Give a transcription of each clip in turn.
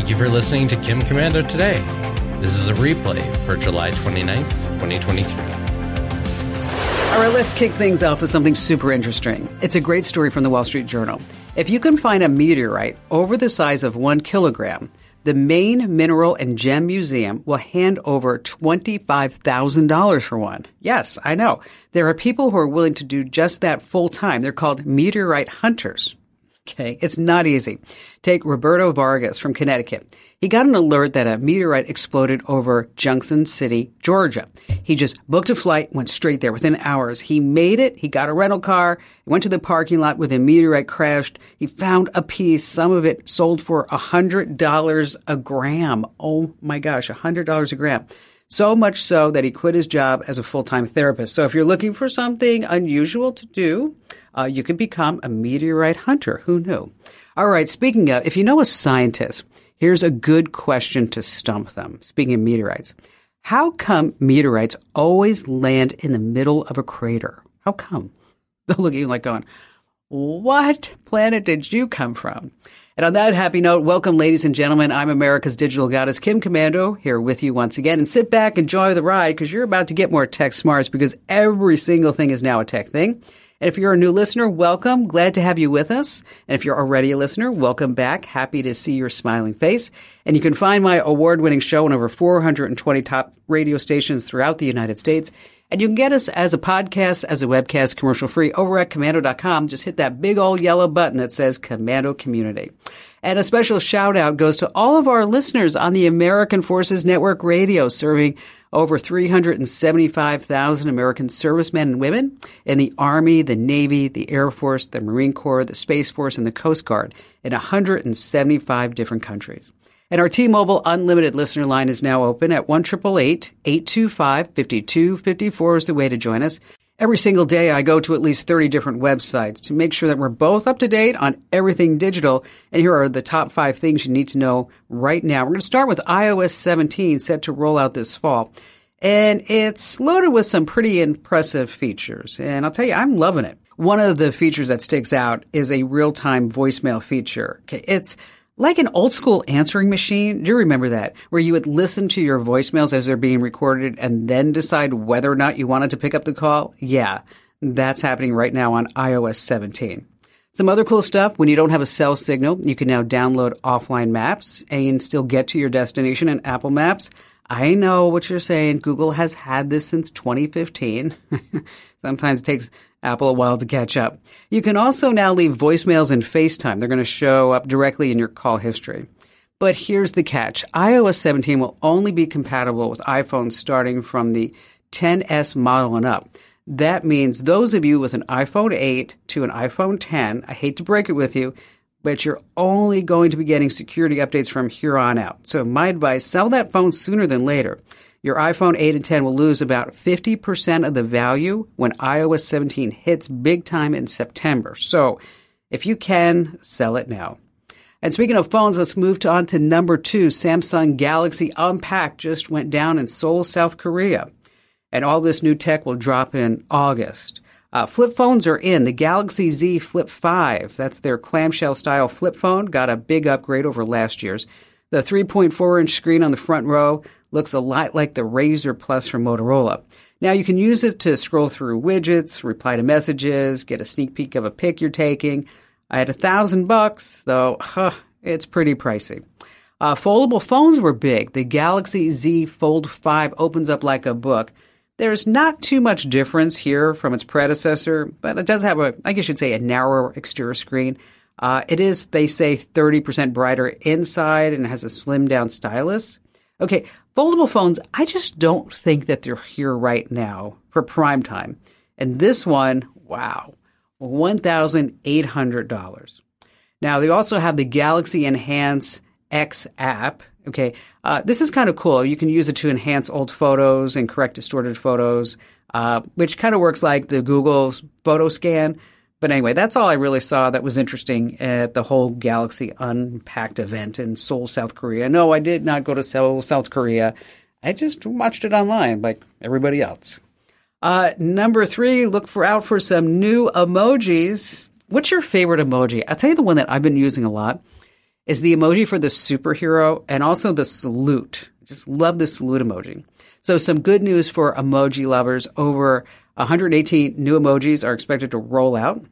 Thank you for listening to Kim Komando today. This is a replay for July 29th, 2023. All right, let's kick things off with something super interesting. It's a great story from the Wall Street Journal. If you can find a meteorite over the size of one kilogram, the Maine Mineral and Gem Museum will hand over $25,000 for one. Yes, I know. There are people who are willing to do just that full time. They're called meteorite hunters. Okay, it's not easy. Take Roberto Vargas from Connecticut. He got an alert that a meteorite exploded over Junction City, Georgia. He just booked a flight, went straight there within hours. He made it. He got a rental car, went to the parking lot where the meteorite crashed. He found a piece. Some of it sold for $100 a gram. Oh my gosh, $100 a gram. So much so that he quit his job as a full time therapist. So if you're looking for something unusual to do, uh, you can become a meteorite hunter. Who knew? All right, speaking of, if you know a scientist, here's a good question to stump them. Speaking of meteorites, how come meteorites always land in the middle of a crater? How come? They'll look at you like going, What planet did you come from? And on that happy note, welcome, ladies and gentlemen. I'm America's digital goddess, Kim Komando, here with you once again. And sit back, enjoy the ride, because you're about to get more tech smarts, because every single thing is now a tech thing. And if you're a new listener, welcome. Glad to have you with us. And if you're already a listener, welcome back. Happy to see your smiling face. And you can find my award winning show on over 420 top radio stations throughout the United States. And you can get us as a podcast, as a webcast, commercial free over at komando.com. Just hit that big old yellow button that says Komando Community. And a special shout out goes to all of our listeners on the American Forces Network Radio, serving over 375,000 American servicemen and women in the Army, the Navy, the Air Force, the Marine Corps, the Space Force, and the Coast Guard in 175 different countries. And our T-Mobile Unlimited listener line is now open at 1-888-825-5254 is the way to join us. Every single day, I go to at least 30 different websites to make sure that we're both up to date on everything digital. And here are the top five things you need to know right now. We're going to start with iOS 17 set to roll out this fall. And it's loaded with some pretty impressive features. And I'll tell you, I'm loving it. One of the features that sticks out is a real time voicemail feature. Okay, It's like an old school answering machine. Do you remember that? Where you would listen to your voicemails as they're being recorded and then decide whether or not you wanted to pick up the call? Yeah, that's happening right now on iOS 17. Some other cool stuff when you don't have a cell signal, you can now download offline maps and still get to your destination in Apple Maps. I know what you're saying. Google has had this since 2015. Sometimes it takes Apple a while to catch up. You can also now leave voicemails in FaceTime. They're going to show up directly in your call history. But here's the catch iOS 17 will only be compatible with iPhones starting from the 10S model and up. That means those of you with an iPhone 8 to an iPhone 10, I hate to break it with you, but you're only going to be getting security updates from here on out. So my advice, sell that phone sooner than later. Your iPhone 8 and 10 will lose about 50% of the value when iOS 17 hits big time in September. So if you can, sell it now. And speaking of phones, let's move to, on to number two. Samsung Galaxy Unpacked just went down in Seoul, South Korea. And all this new tech will drop in August. Uh, flip phones are in. The Galaxy Z Flip 5, that's their clamshell style flip phone, got a big upgrade over last year's. The 3.4 inch screen on the front row looks a lot like the Razr Plus from Motorola. Now you can use it to scroll through widgets, reply to messages, get a sneak peek of a pic you're taking. I had a thousand bucks, though huh, it's pretty pricey. Uh, foldable phones were big. The Galaxy Z Fold 5 opens up like a book. There's not too much difference here from its predecessor, but it does have a, I guess you'd say, a narrower exterior screen. Uh, it is, they say, 30% brighter inside and has a slimmed down stylus. Okay, foldable phones, I just don't think that they're here right now for prime time. And this one, wow, $1,800. Now, they also have the Galaxy Enhance X app. Okay, uh, this is kind of cool. You can use it to enhance old photos and correct distorted photos, uh, which kind of works like the Google photo scan. But anyway, that's all I really saw that was interesting at the whole Galaxy Unpacked event in Seoul, South Korea. No, I did not go to Seoul, South Korea. I just watched it online like everybody else. Uh, number three, look for out for some new emojis. What's your favorite emoji? I'll tell you the one that I've been using a lot is the emoji for the superhero and also the salute. Just love the salute emoji. So some good news for emoji lovers. Over 118 new emojis are expected to roll out.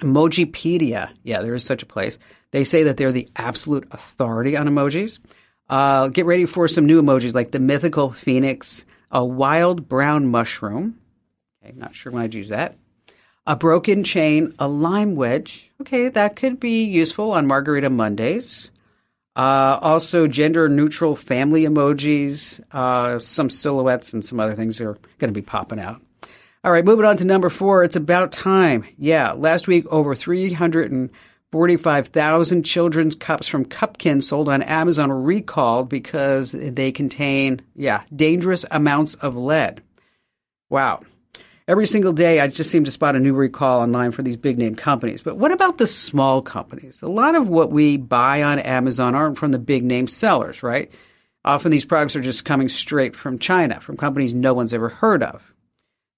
Emojipedia, yeah, there is such a place. They say that they're the absolute authority on emojis. Uh, get ready for some new emojis like the mythical phoenix, a wild brown mushroom. Okay, not sure when I'd use that. A broken chain, a lime wedge. Okay, that could be useful on Margarita Mondays. Uh, also, gender neutral family emojis, uh, some silhouettes, and some other things are going to be popping out. All right, moving on to number four. It's about time. Yeah, last week, over 345,000 children's cups from Cupkin sold on Amazon were recalled because they contain, yeah, dangerous amounts of lead. Wow. Every single day, I just seem to spot a new recall online for these big name companies. But what about the small companies? A lot of what we buy on Amazon aren't from the big name sellers, right? Often these products are just coming straight from China, from companies no one's ever heard of.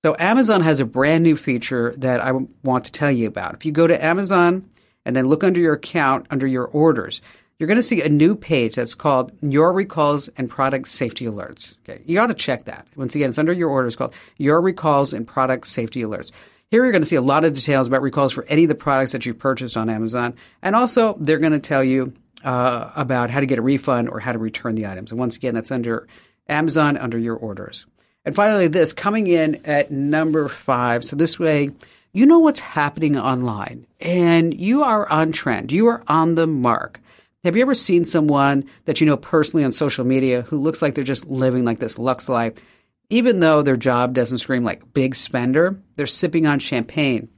So Amazon has a brand new feature that I want to tell you about. If you go to Amazon and then look under your account, under your orders, you're going to see a new page that's called Your Recalls and Product Safety Alerts. Okay, you ought to check that. Once again, it's under your orders called Your Recalls and Product Safety Alerts. Here you're going to see a lot of details about recalls for any of the products that you purchased on Amazon, and also they're going to tell you uh, about how to get a refund or how to return the items. And once again, that's under Amazon under your orders. And finally, this coming in at number five. So this way, you know what's happening online, and you are on trend. You are on the mark. Have you ever seen someone that you know personally on social media who looks like they're just living like this lux life? Even though their job doesn't scream like big spender, they're sipping on champagne,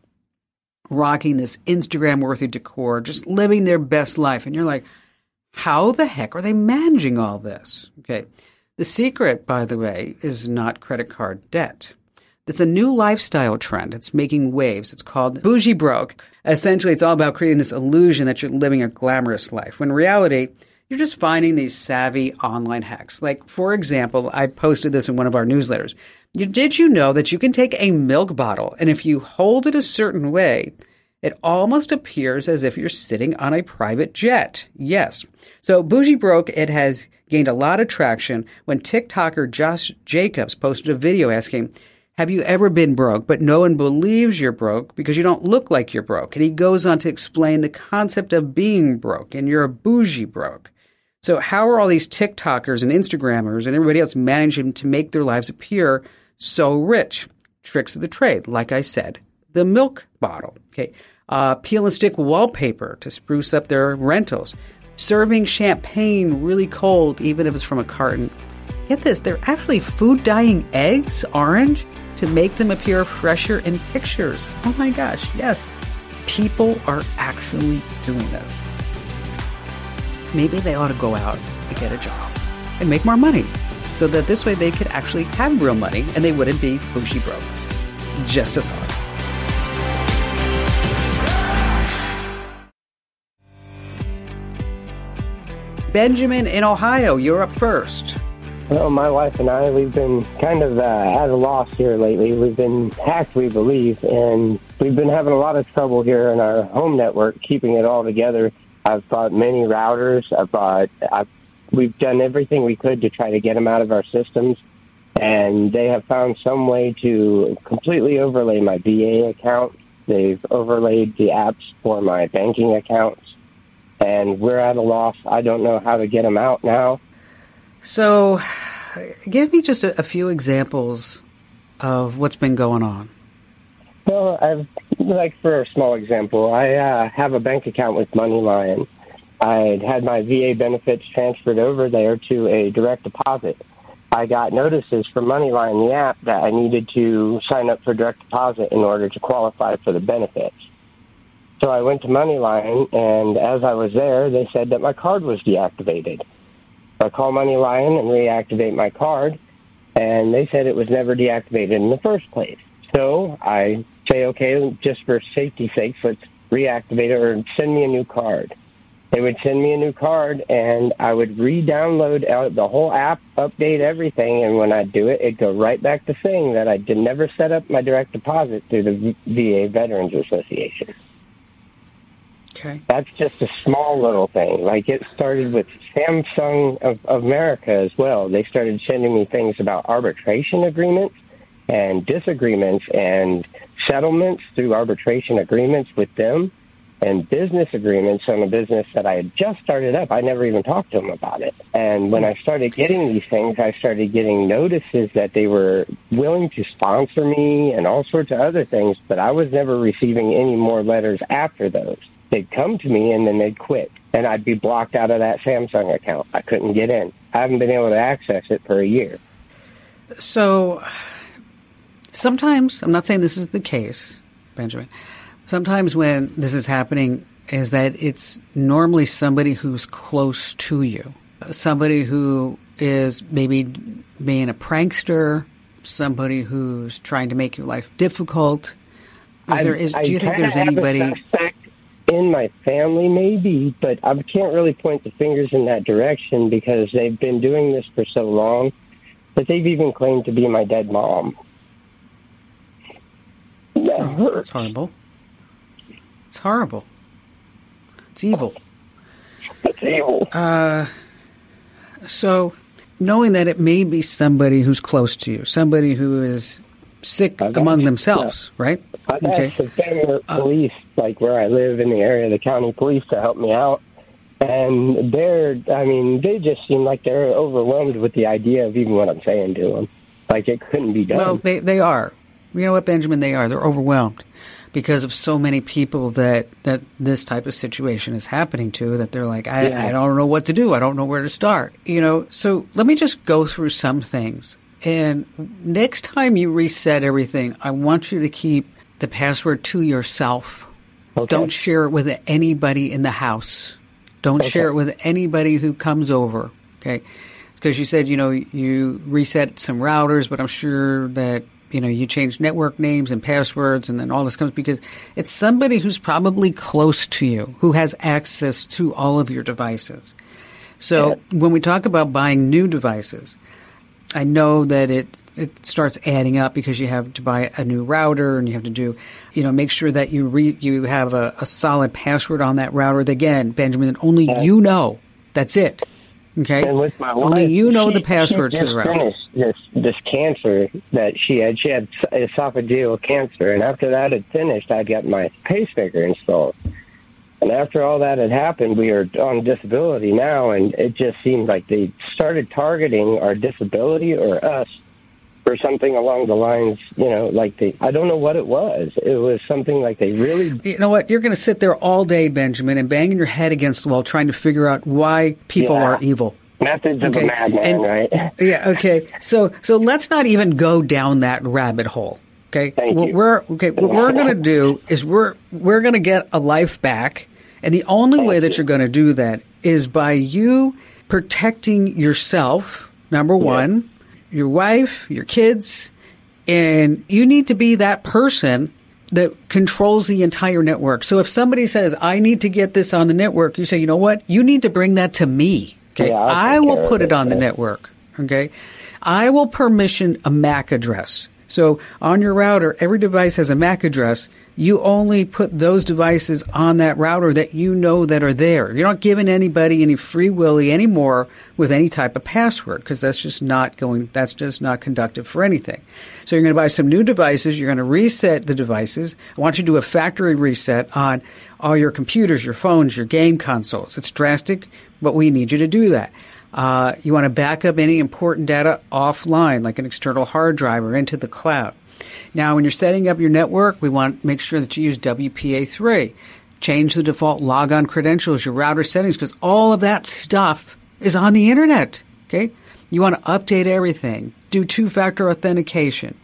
rocking this Instagram worthy decor, just living their best life. And you're like, how the heck are they managing all this? Okay. The secret, by the way, is not credit card debt. It's a new lifestyle trend. It's making waves. It's called bougie broke. Essentially, it's all about creating this illusion that you're living a glamorous life. When reality, you're just finding these savvy online hacks. Like, for example, I posted this in one of our newsletters. Did you know that you can take a milk bottle and if you hold it a certain way, it almost appears as if you're sitting on a private jet. Yes. So Bougie Broke, it has gained a lot of traction when TikToker Josh Jacobs posted a video asking, have you ever been broke, but no one believes you're broke because you don't look like you're broke? And he goes on to explain the concept of being broke, and you're a bougie broke. So, how are all these TikTokers and Instagrammers and everybody else managing to make their lives appear so rich? Tricks of the trade, like I said. The milk bottle, okay. Uh, peel and stick wallpaper to spruce up their rentals. Serving champagne really cold, even if it's from a carton. Get this, they're actually food dyeing eggs orange to make them appear fresher in pictures. Oh my gosh, yes. People are actually doing this. Maybe they ought to go out and get a job and make more money so that this way they could actually have real money and they wouldn't be bougie broke. Just a thought. Benjamin in Ohio, you're up first. Well, my wife and I, we've been kind of uh, at a loss here lately. We've been hacked, we believe, and we've been having a lot of trouble here in our home network keeping it all together. I've bought many routers. I've bought. I've, we've done everything we could to try to get them out of our systems, and they have found some way to completely overlay my VA account. They've overlaid the apps for my banking accounts, and we're at a loss. I don't know how to get them out now so, give me just a, a few examples of what's been going on. Well, I've like for a small example, I uh, have a bank account with MoneyLion, I had had my VA benefits transferred over there to a direct deposit. I got notices from MoneyLion, the app, that I needed to sign up for direct deposit in order to qualify for the benefits. So I went to MoneyLion, and as I was there, they said that my card was deactivated. I call MoneyLion and reactivate my card, and they said it was never deactivated in the first place. So I say, okay, just for safety's sake, let's reactivate it or send me a new card. They would send me a new card, and I would re-download the whole app, update everything, and when I do it, it'd go right back to saying that I did never set up my direct deposit through the VA Veterans Association. Okay. That's just a small little thing. Like it started with Samsung of, of America as well. They started sending me things about arbitration agreements and disagreements and settlements through arbitration agreements with them and business agreements on a business that I had just started up. I never even talked to them about it. And when I started getting these things, I started getting notices that they were willing to sponsor me and all sorts of other things, but I was never receiving any more letters after those. They'd come to me and then they'd quit. And I'd be blocked out of that Samsung account. I couldn't get in. I haven't been able to access it for a year. So sometimes, I'm not saying this is the case, Benjamin. Sometimes when this is happening, is that it's normally somebody who's close to you, somebody who is maybe being a prankster, somebody who's trying to make your life difficult. Is there, is, do you think there's anybody? In my family, maybe, but I can't really point the fingers in that direction because they've been doing this for so long that they've even claimed to be my dead mom. That hurts. It's horrible. It's horrible. It's evil. It's evil. Uh, so, knowing that it may be somebody who's close to you, somebody who is sick I've among asked- themselves, right? I've asked the family uh, police, like where I live in the area, the county police, to help me out. And they're, I mean, they just seem like they're overwhelmed with the idea of even what I'm saying to them. Like it couldn't be done. Well, they they are. You know what, Benjamin? They are. They're overwhelmed because of so many people that that this type of situation is happening to. That they're like, I, Yeah. I don't know what to do. I don't know where to start. You know. So let me just go through some things. And next time you reset everything, I want you to keep the password to yourself. Okay. Don't share it with anybody in the house. Don't Okay. share it with anybody who comes over. Okay. Because you said, you know, you reset some routers, but I'm sure that, you know, you changed network names and passwords and then all this comes because it's somebody who's probably close to you, who has access to all of your devices. So when we talk about buying new devices, I know that it it starts adding up because you have to buy a new router and you have to do, you know, make sure that you re, you have a, a solid password on that router. Again, Benjamin, that only you know. That's it. Okay. And with my only wife, you know she- the password to the router. finished this this cancer that she had. She had esophageal cancer, and after that had finished, I'd got my pacemaker installed. And after all that had happened, we are on disability now, and it just seemed like they started targeting our disability or us for something along the lines, you know, like they. I don't know what it was. It was something like they really You know what? You're going to sit there all day, Benjamin, and banging your head against the wall trying to figure out why people Yeah. are evil. methods of a madman, and- right? Yeah. Okay. So so let's not even go down that rabbit hole. Okay. Thank what you. we're okay. What we're going to do is we're we're going to get a life back, and the only way that you're going to do that is by you protecting yourself. Number one, your wife, your kids, and you need to be that person that controls the entire network. So if somebody says, "I need to get this on the network," you say, "You know what? You need to bring that to me." Okay, Yeah, I will put it it, on the network. Okay, I will permission a MAC address. So on your router, every device has a MAC address. You only put those devices on that router that you know that are there. You're not giving anybody any free willy anymore with any type of password because that's just not going. That's just not conductive for anything. So you're going to buy some new devices. You're going to reset the devices. I want you to do a factory reset on all your computers, your phones, your game consoles. It's drastic, but we need you to do that. Uh, you want to back up any important data offline, like an external hard drive or into the cloud. Now, when you're setting up your network, we want to make sure that you use WPA3. Change the default logon credentials, your router settings, because all of that stuff is on the internet. Okay. You want to update everything, do two factor authentication,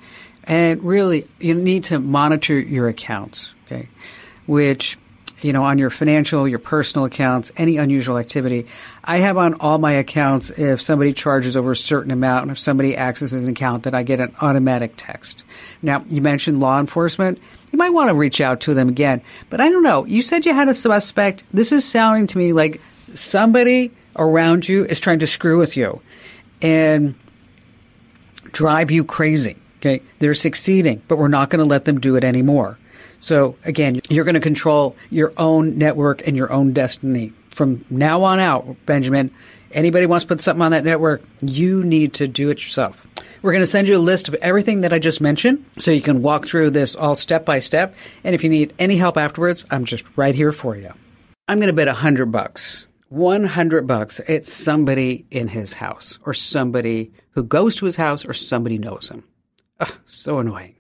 and really you need to monitor your accounts. Okay. Which you know, on your financial, your personal accounts, any unusual activity. I have on all my accounts if somebody charges over a certain amount, and if somebody accesses an account, that I get an automatic text. Now, you mentioned law enforcement. You might want to reach out to them again, but I don't know. You said you had a suspect. This is sounding to me like somebody around you is trying to screw with you and drive you crazy. Okay. They're succeeding, but we're not going to let them do it anymore. So again, you're going to control your own network and your own destiny. From now on out, Benjamin, anybody wants to put something on that network, you need to do it yourself. We're going to send you a list of everything that I just mentioned so you can walk through this all step by step. And if you need any help afterwards, I'm just right here for you. I'm going to bet a hundred bucks. 100 bucks. It's somebody in his house or somebody who goes to his house or somebody knows him. Ugh, so annoying.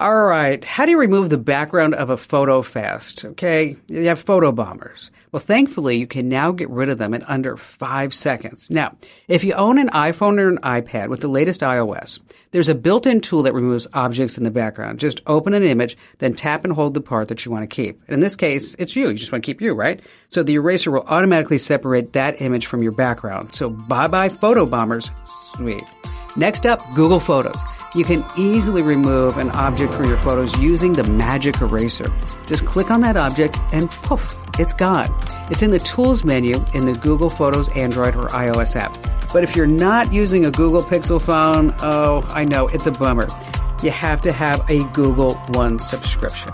All right. How do you remove the background of a photo fast? Okay. You have photo bombers. Well, thankfully, you can now get rid of them in under five seconds. Now, if you own an iPhone or an iPad with the latest iOS, there's a built-in tool that removes objects in the background. Just open an image, then tap and hold the part that you want to keep. In this case, it's you. You just want to keep you, right? So the eraser will automatically separate that image from your background. So bye-bye photo bombers. Sweet. Next up, Google Photos. You can easily remove an object from your photos using the magic eraser. Just click on that object and poof, it's gone. It's in the Tools menu in the Google Photos Android or iOS app. But if you're not using a Google Pixel phone, oh, I know, it's a bummer. You have to have a Google One subscription.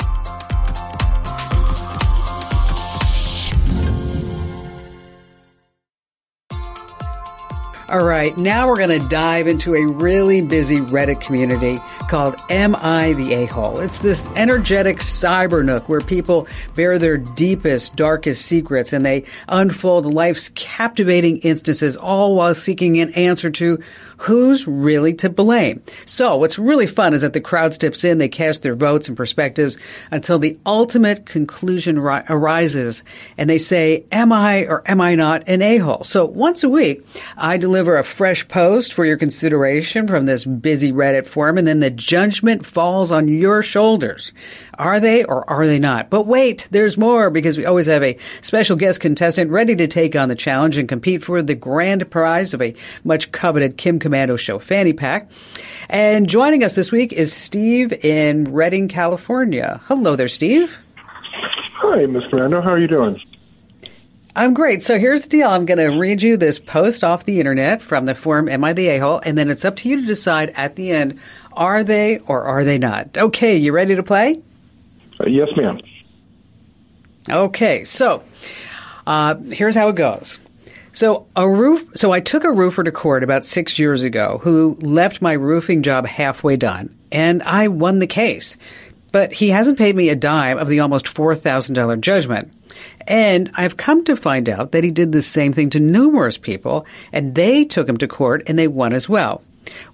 All right, now we're going to dive into a really busy Reddit community called Am I the A-Hole? It's this energetic cyber nook where people bear their deepest, darkest secrets and they unfold life's captivating instances all while seeking an answer to who's really to blame. So what's really fun is that the crowd steps in, they cast their votes and perspectives until the ultimate conclusion ri- arises and they say, am I or am I not an a-hole? So once a week, I deliver a fresh post for your consideration from this busy Reddit forum and then the judgment falls on your shoulders. Are they or are they not? But wait, there's more because we always have a special guest contestant ready to take on the challenge and compete for the grand prize of a much coveted Kim Komando Show fanny pack. And joining us this week is Steve in Redding, California. Hello there, Steve. Hi, Miss Komando. How are you doing? I'm great. So here's the deal. I'm going to read you this post off the internet from the forum Am I the A-hole? And then it's up to you to decide at the end, are they or are they not? Okay, you ready to play? Uh, yes, ma'am. Okay, so uh, here's how it goes. So a roof. So I took a roofer to court about six years ago who left my roofing job halfway done, and I won the case. But he hasn't paid me a dime of the almost four thousand dollar judgment. And I've come to find out that he did the same thing to numerous people, and they took him to court and they won as well.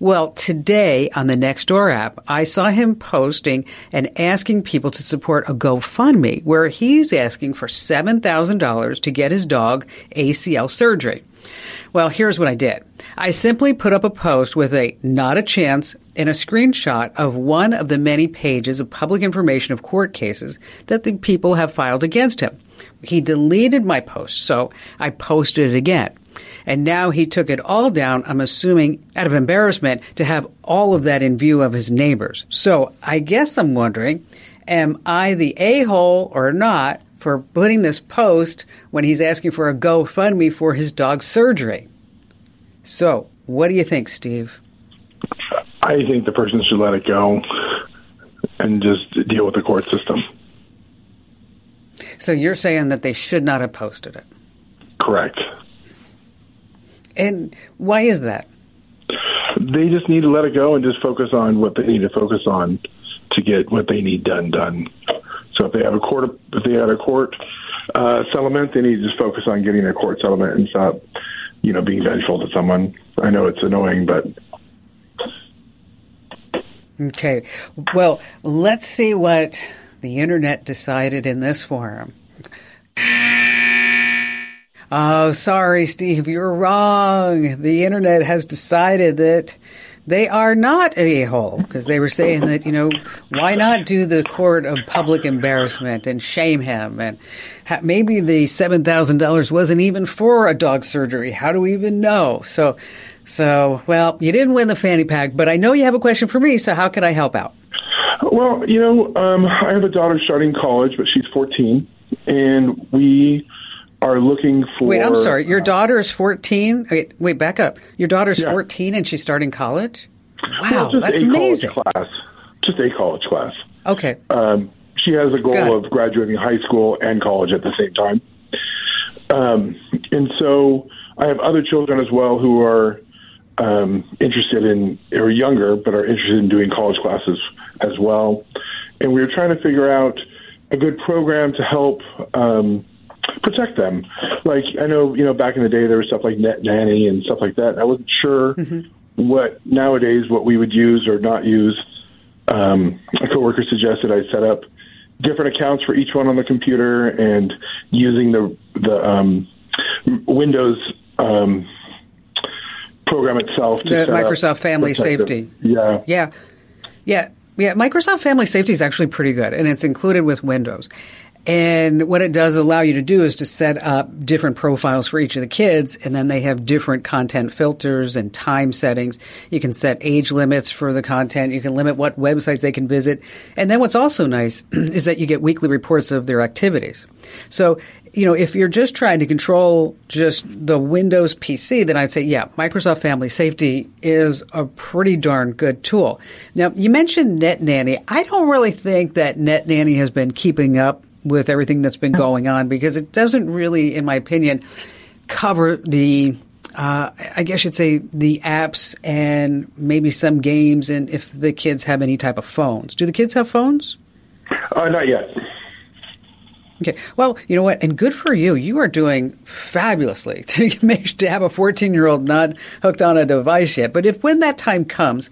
Well, today on the Nextdoor app, I saw him posting and asking people to support a GoFundMe where he's asking for $7,000 to get his dog ACL surgery. Well, here's what I did. I simply put up a post with a not a chance and a screenshot of one of the many pages of public information of court cases that the people have filed against him. He deleted my post, so I posted it again. And now he took it all down, I'm assuming out of embarrassment to have all of that in view of his neighbors. So I guess I'm wondering, am I the a-hole or not for putting this post when he's asking for a GoFundMe for his dog's surgery? So what do you think, Steve? I think the person should let it go and just deal with the court system. So you're saying that they should not have posted it? Correct. And why is that? They just need to let it go and just focus on what they need to focus on to get what they need done done. So if they have a court, if they had a court uh, settlement, they need to just focus on getting a court settlement and stop, you know, being vengeful to someone. I know it's annoying, but okay. Well, let's see what the internet decided in this forum. Oh, sorry, Steve, you're wrong. The internet has decided that they are not a hole because they were saying that, you know, why not do the court of public embarrassment and shame him? And ha- maybe the $7,000 wasn't even for a dog surgery. How do we even know? So, so, well, you didn't win the fanny pack, but I know you have a question for me. So how can I help out? Well, you know, um, I have a daughter starting college, but she's 14, and we are looking for. Wait, I'm sorry. Your daughter is 14. Wait, wait, back up. Your daughter's Yeah. 14 and she's starting college. Wow, well, that's amazing. college class. Just a college class. Okay, Um, she has a goal of graduating high school and college at the same time. Um, and so I have other children as well who are um, interested in, or younger, but are interested in doing college classes as well. And we were trying to figure out a good program to help um, protect them. Like I know, you know, back in the day there was stuff like Net Nanny and stuff like that. I wasn't sure what nowadays what we would use or not use. Um, a coworker suggested I set up different accounts for each one on the computer and using the the um, Windows um, program itself. To The Microsoft Family Safety. Yeah. yeah, yeah, yeah. Microsoft Family Safety is actually pretty good, and it's included with Windows. And what it does allow you to do is to set up different profiles for each of the kids, and then they have different content filters and time settings. You can set age limits for the content. You can limit what websites they can visit. And then what's also nice is that you get weekly reports of their activities. So, you know, if you're just trying to control just the Windows PC, then I'd say, yeah, Microsoft Family Safety is a pretty darn good tool. Now, you mentioned Net Nanny. I don't really think that Net Nanny has been keeping up with everything that's been going on because it doesn't really, in my opinion, cover the uh, I guess you'd say the apps and maybe some games and if the kids have any type of phones. Do the kids have phones? Uh, not yet. Okay. Well, you know what? And good for you. You are doing fabulously to make to have a 14 year old not hooked on a device yet. But if when that time comes,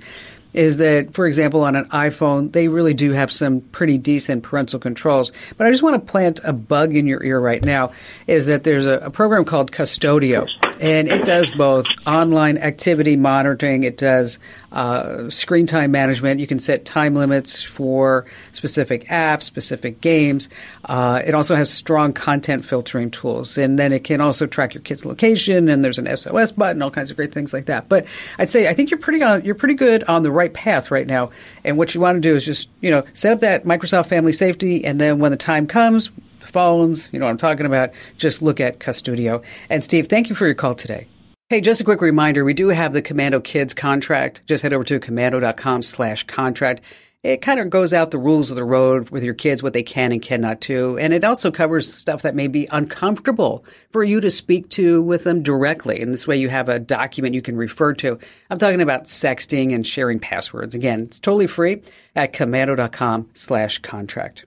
is that, for example, on an iPhone, they really do have some pretty decent parental controls. But I just want to plant a bug in your ear right now is that there's a, a program called Qustodio, and it does both online activity monitoring, it does uh, screen time management. You can set time limits for specific apps, specific games. Uh, it also has strong content filtering tools, and then it can also track your kid's location. And there's an SOS button, all kinds of great things like that. But I'd say I think you're pretty on, you're pretty good on the right path right now. And what you want to do is just you know set up that Microsoft Family Safety, and then when the time comes, phones, you know what I'm talking about. Just look at Qustodio. And Steve, thank you for your call today. Hey, just a quick reminder, we do have the Komando Kids contract. Just head over to komando.com slash contract. It kind of goes out the rules of the road with your kids, what they can and cannot do. And it also covers stuff that may be uncomfortable for you to speak to with them directly. And this way you have a document you can refer to. I'm talking about sexting and sharing passwords. Again, it's totally free at komando.com slash contract.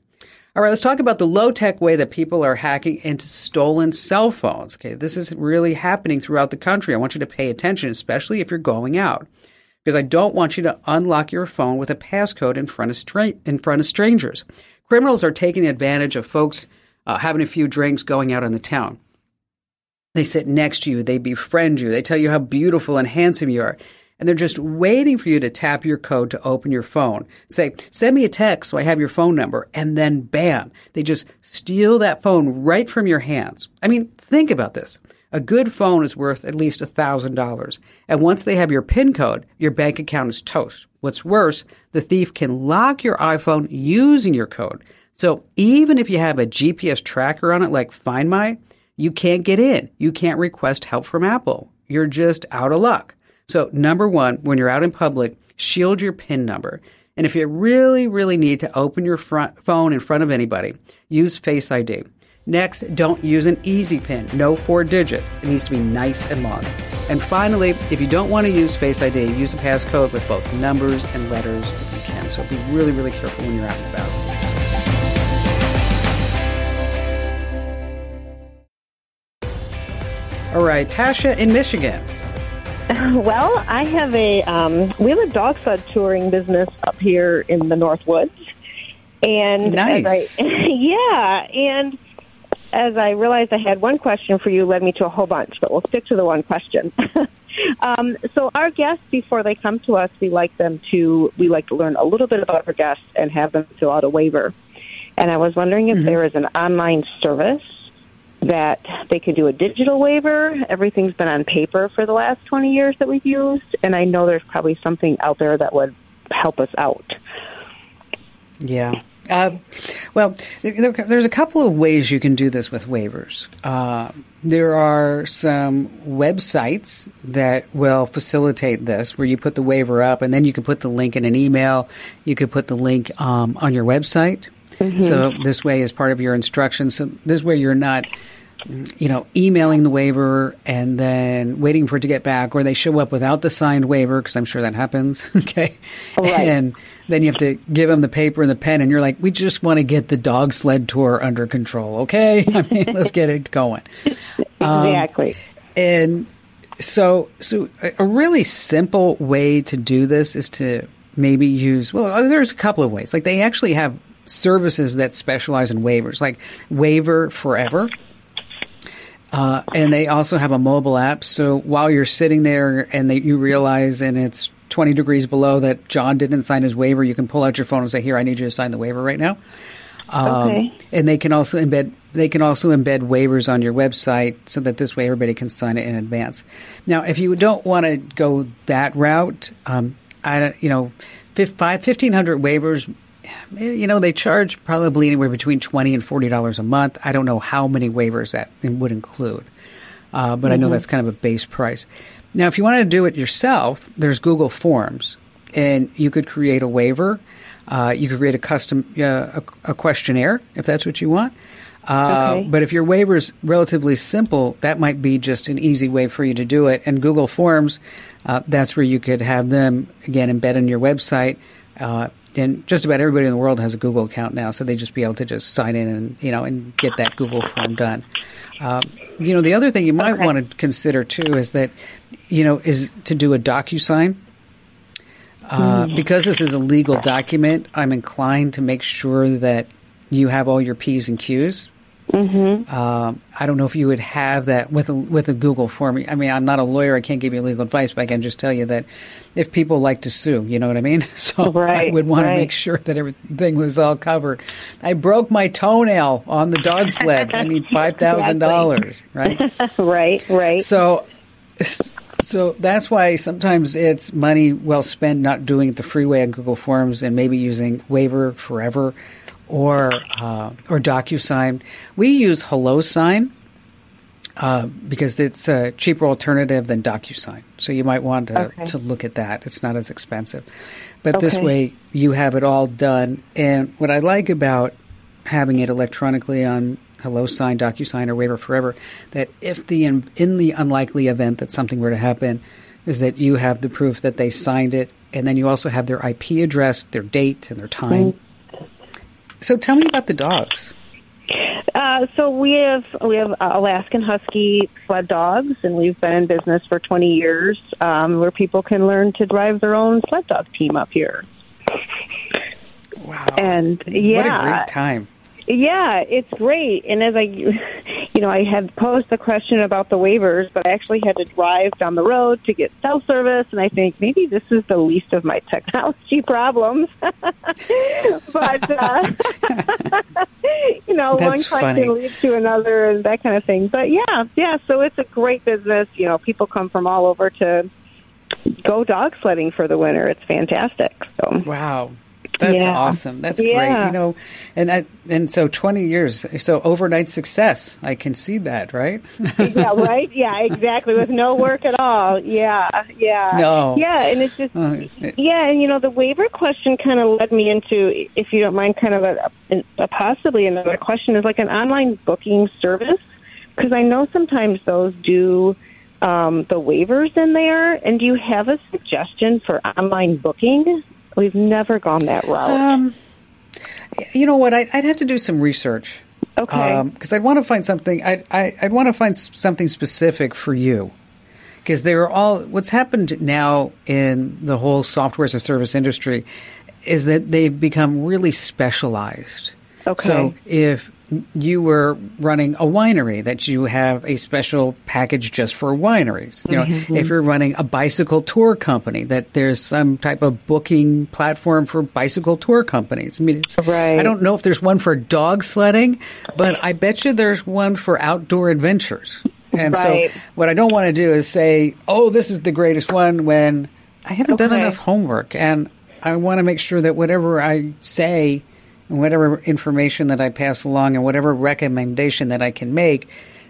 All right, let's talk about the low tech way that people are hacking into stolen cell phones. Okay, this is really happening throughout the country. I want you to pay attention, especially if you're going out, because I don't want you to unlock your phone with a passcode in front of stra- in front of strangers. Criminals are taking advantage of folks uh, having a few drinks, going out in the town. They sit next to you, they befriend you, they tell you how beautiful and handsome you are and they're just waiting for you to tap your code to open your phone. Say, send me a text so I have your phone number, and then bam, they just steal that phone right from your hands. I mean, think about this. A good phone is worth at least $1,000. And once they have your PIN code, your bank account is toast. What's worse, the thief can lock your iPhone using your code. So even if you have a GPS tracker on it like Find My, you can't get in. You can't request help from Apple. You're just out of luck. So, number one, when you're out in public, shield your PIN number. And if you really, really need to open your front phone in front of anybody, use Face ID. Next, don't use an easy PIN, no four digits. It needs to be nice and long. And finally, if you don't want to use Face ID, use a passcode with both numbers and letters if you can. So be really, really careful when you're out and about. All right, Tasha in Michigan. Well, I have a um, we have a dog sled touring business up here in the North Woods, And Nice. I, yeah, and as I realized I had one question for you, led me to a whole bunch, but we'll stick to the one question. um, so our guests, before they come to us, we like them to we like to learn a little bit about our guests and have them fill out a waiver. And I was wondering if there is an online service that they could do a digital waiver. Everything's been on paper for the last 20 years that we've used, and I know there's probably something out there that would help us out. Yeah. Uh, well, there, there's a couple of ways you can do this with waivers. Uh, there are some websites that will facilitate this, where you put the waiver up, and then you can put the link in an email. You could put the link um, on your website. So this way, is part of your instructions. So this way, you're not you know, emailing the waiver and then waiting for it to get back, or they show up without the signed waiver because I'm sure that happens. okay, Right. and then you have to give them the paper and the pen, and you're like, we just want to get the dog sled tour under control. Okay, I mean, let's get it going. Um, exactly. And so, so a- a really simple way to do this is to maybe use. Well, uh, there's a couple of ways. Like they actually have services that specialize in waivers, like Waiver Forever. Uh, and they also have a mobile app. So while you're sitting there and they, you realize and it's 20 degrees below that John didn't sign his waiver, you can pull out your phone and say, "Here, I need you to sign the waiver right now." Um, Okay. And they can also embed they can also embed waivers on your website so that this way everybody can sign it in advance. Now, if you don't want to go that route, um, I don't- you know, fif- five, 1500 waivers. You know, they charge probably anywhere between twenty and forty dollars a month. I don't know how many waivers that would include, uh, but I know that's kind of a base price. Now, if you want to do it yourself, there's Google Forms, and you could create a waiver. Uh, you could create a custom uh, a, a questionnaire if that's what you want. Uh, Okay. But if your waiver is relatively simple, that might be just an easy way for you to do it. And Google Forms, uh, that's where you could have them again embed in your website. Uh, and just about everybody in the world has a Google account now, so they just be able to just sign in and you know and get that Google form done. Um, you know, the other thing you might want to consider too is that you know is to do a DocuSign. Uh, Because this is a legal document, I'm inclined to make sure that you have all your P's and Q's. Mm-hmm. Um, I don't know if you would have that with a with a Google form. I mean, I'm not a lawyer; I can't give you legal advice, but I can just tell you that if people like to sue, you know what I mean. So I would want to make sure that everything was all covered. I broke my toenail on the dog sled. I need five thousand dollars, right? right, right. So, so that's why sometimes it's money well spent not doing it the freeway on Google Forms and maybe using Waiver Forever or uh, or DocuSign. We use HelloSign uh, because it's a cheaper alternative than DocuSign. So you might want to, Okay. to look at that. It's not as expensive, but this way you have it all done. And what I like about having it electronically on HelloSign, DocuSign, or Waiver Forever, that if the in, in the unlikely event that something were to happen, is that you have the proof that they signed it, and then you also have their IP address, their date, and their time. So tell me about the dogs. Uh, so we have we have Alaskan Husky sled dogs, and we've been in business for 20 years, um, where people can learn to drive their own sled dog team up here. Wow. And yeah, what a great time. Yeah, it's great. And as I, you know, I had posed the question about the waivers, but I actually had to drive down the road to get cell service, and I think maybe this is the least of my technology problems. but uh, you know, one That's question funny. leads to another, and that kind of thing. But yeah, yeah. So it's a great business. You know, people come from all over to go dog sledding for the winter. It's fantastic. So Wow. That's Yeah. awesome. That's great. You know, and I, and so 20 years. So overnight success. I can see that, right? yeah, right? Yeah, exactly. With no work at all. Yeah, yeah. No. Yeah, and it's just, Uh, yeah, and you know, the waiver question kind of led me into, if you don't mind, kind of a, a possibly another question is like an online booking service. Because I know sometimes those do um, the waivers in there. And do you have a suggestion for online booking? We've never gone that route. Um, you know what? I'd, I'd have to do some research. Okay. Because I'd want to find something. I'd, I, I'd want to find something specific for you. Because they are all. What's happened now in the whole software as a service industry is that they've become really specialized. Okay. So if you were running a winery that you have a special package just for wineries. You know, Mm-hmm. if you're running a bicycle tour company, that there's some type of booking platform for bicycle tour companies. I mean, it's, Right. I don't know if there's one for dog sledding, but I bet you there's one for outdoor adventures. And Right. so what I don't want to do is say, "Oh, this is the greatest one," when I haven't done enough homework, and I want to make sure that whatever I say and whatever information that I pass along and whatever recommendation that I can make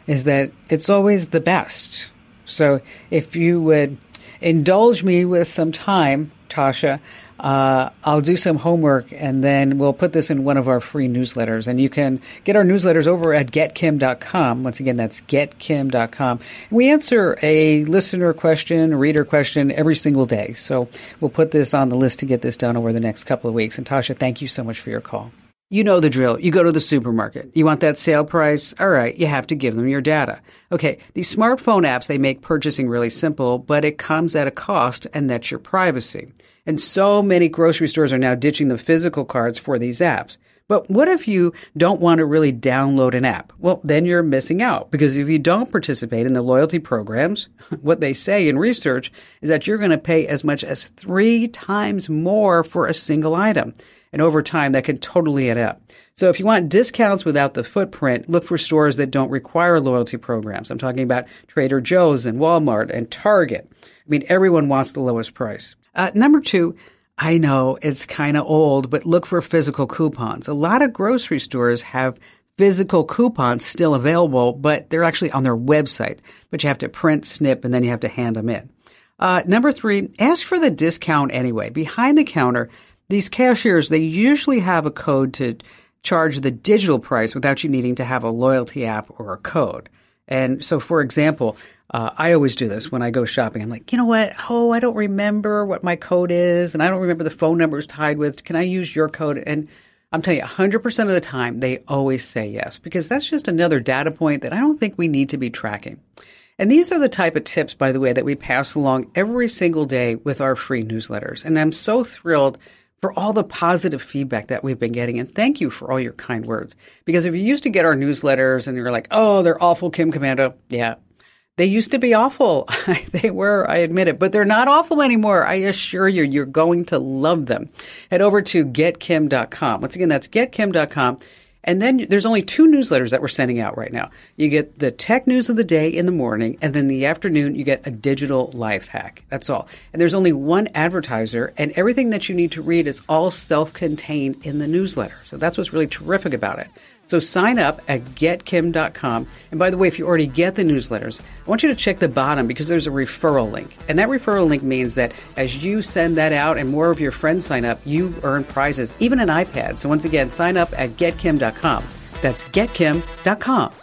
is that it's always the best. So if you would indulge me with some time, Tasha, uh, I'll do some homework and then we'll put this in one of our free newsletters. And you can get our newsletters over at getkim.com. Once again, that's getkim.com. And we answer a listener question, a reader question every single day. So we'll put this on the list to get this done over the next couple of weeks. And Tasha, thank you so much for your call. You know the drill. You go to the supermarket. You want that sale price? All right, you have to give them your data. Okay, these smartphone apps, they make purchasing really simple, but it comes at a cost, and that's your privacy. And so many grocery stores are now ditching the physical cards for these apps. But what if you don't want to really download an app? Well, then you're missing out because if you don't participate in the loyalty programs, what they say in research is that you're going to pay as much as three times more for a single item. And over time, that can totally add up. So if you want discounts without the footprint, look for stores that don't require loyalty programs. I'm talking about Trader Joe's and Walmart and Target. I mean, everyone wants the lowest price. Uh, number two, I know it's kind of old, but look for physical coupons. A lot of grocery stores have physical coupons still available, but they're actually on their website. But you have to print, snip, and then you have to hand them in. Uh, number three, ask for the discount anyway. Behind the counter, these cashiers, they usually have a code to charge the digital price without you needing to have a loyalty app or a code. And so, for example, uh, I always do this when I go shopping. I'm like, you know what? Oh, I don't remember what my code is, and I don't remember the phone number it's tied with. Can I use your code? And I'm telling you, 100% of the time, they always say yes, because that's just another data point that I don't think we need to be tracking. And these are the type of tips, by the way, that we pass along every single day with our free newsletters. And I'm so thrilled for all the positive feedback that we've been getting. And thank you for all your kind words. Because if you used to get our newsletters and you're like, oh, they're awful, Kim Komando. Yeah. They used to be awful. they were, I admit it, but they're not awful anymore. I assure you, you're going to love them. Head over to getkim.com. Once again, that's getkim.com. And then there's only two newsletters that we're sending out right now. You get the tech news of the day in the morning, and then the afternoon you get a digital life hack. That's all. And there's only one advertiser, and everything that you need to read is all self-contained in the newsletter. So that's what's really terrific about it. So sign up at getkim.com. And by the way, if you already get the newsletters, I want you to check the bottom because there's a referral link. And that referral link means that as you send that out and more of your friends sign up, you earn prizes, even an iPad. So once again, sign up at getkim.com. That's getkim.com.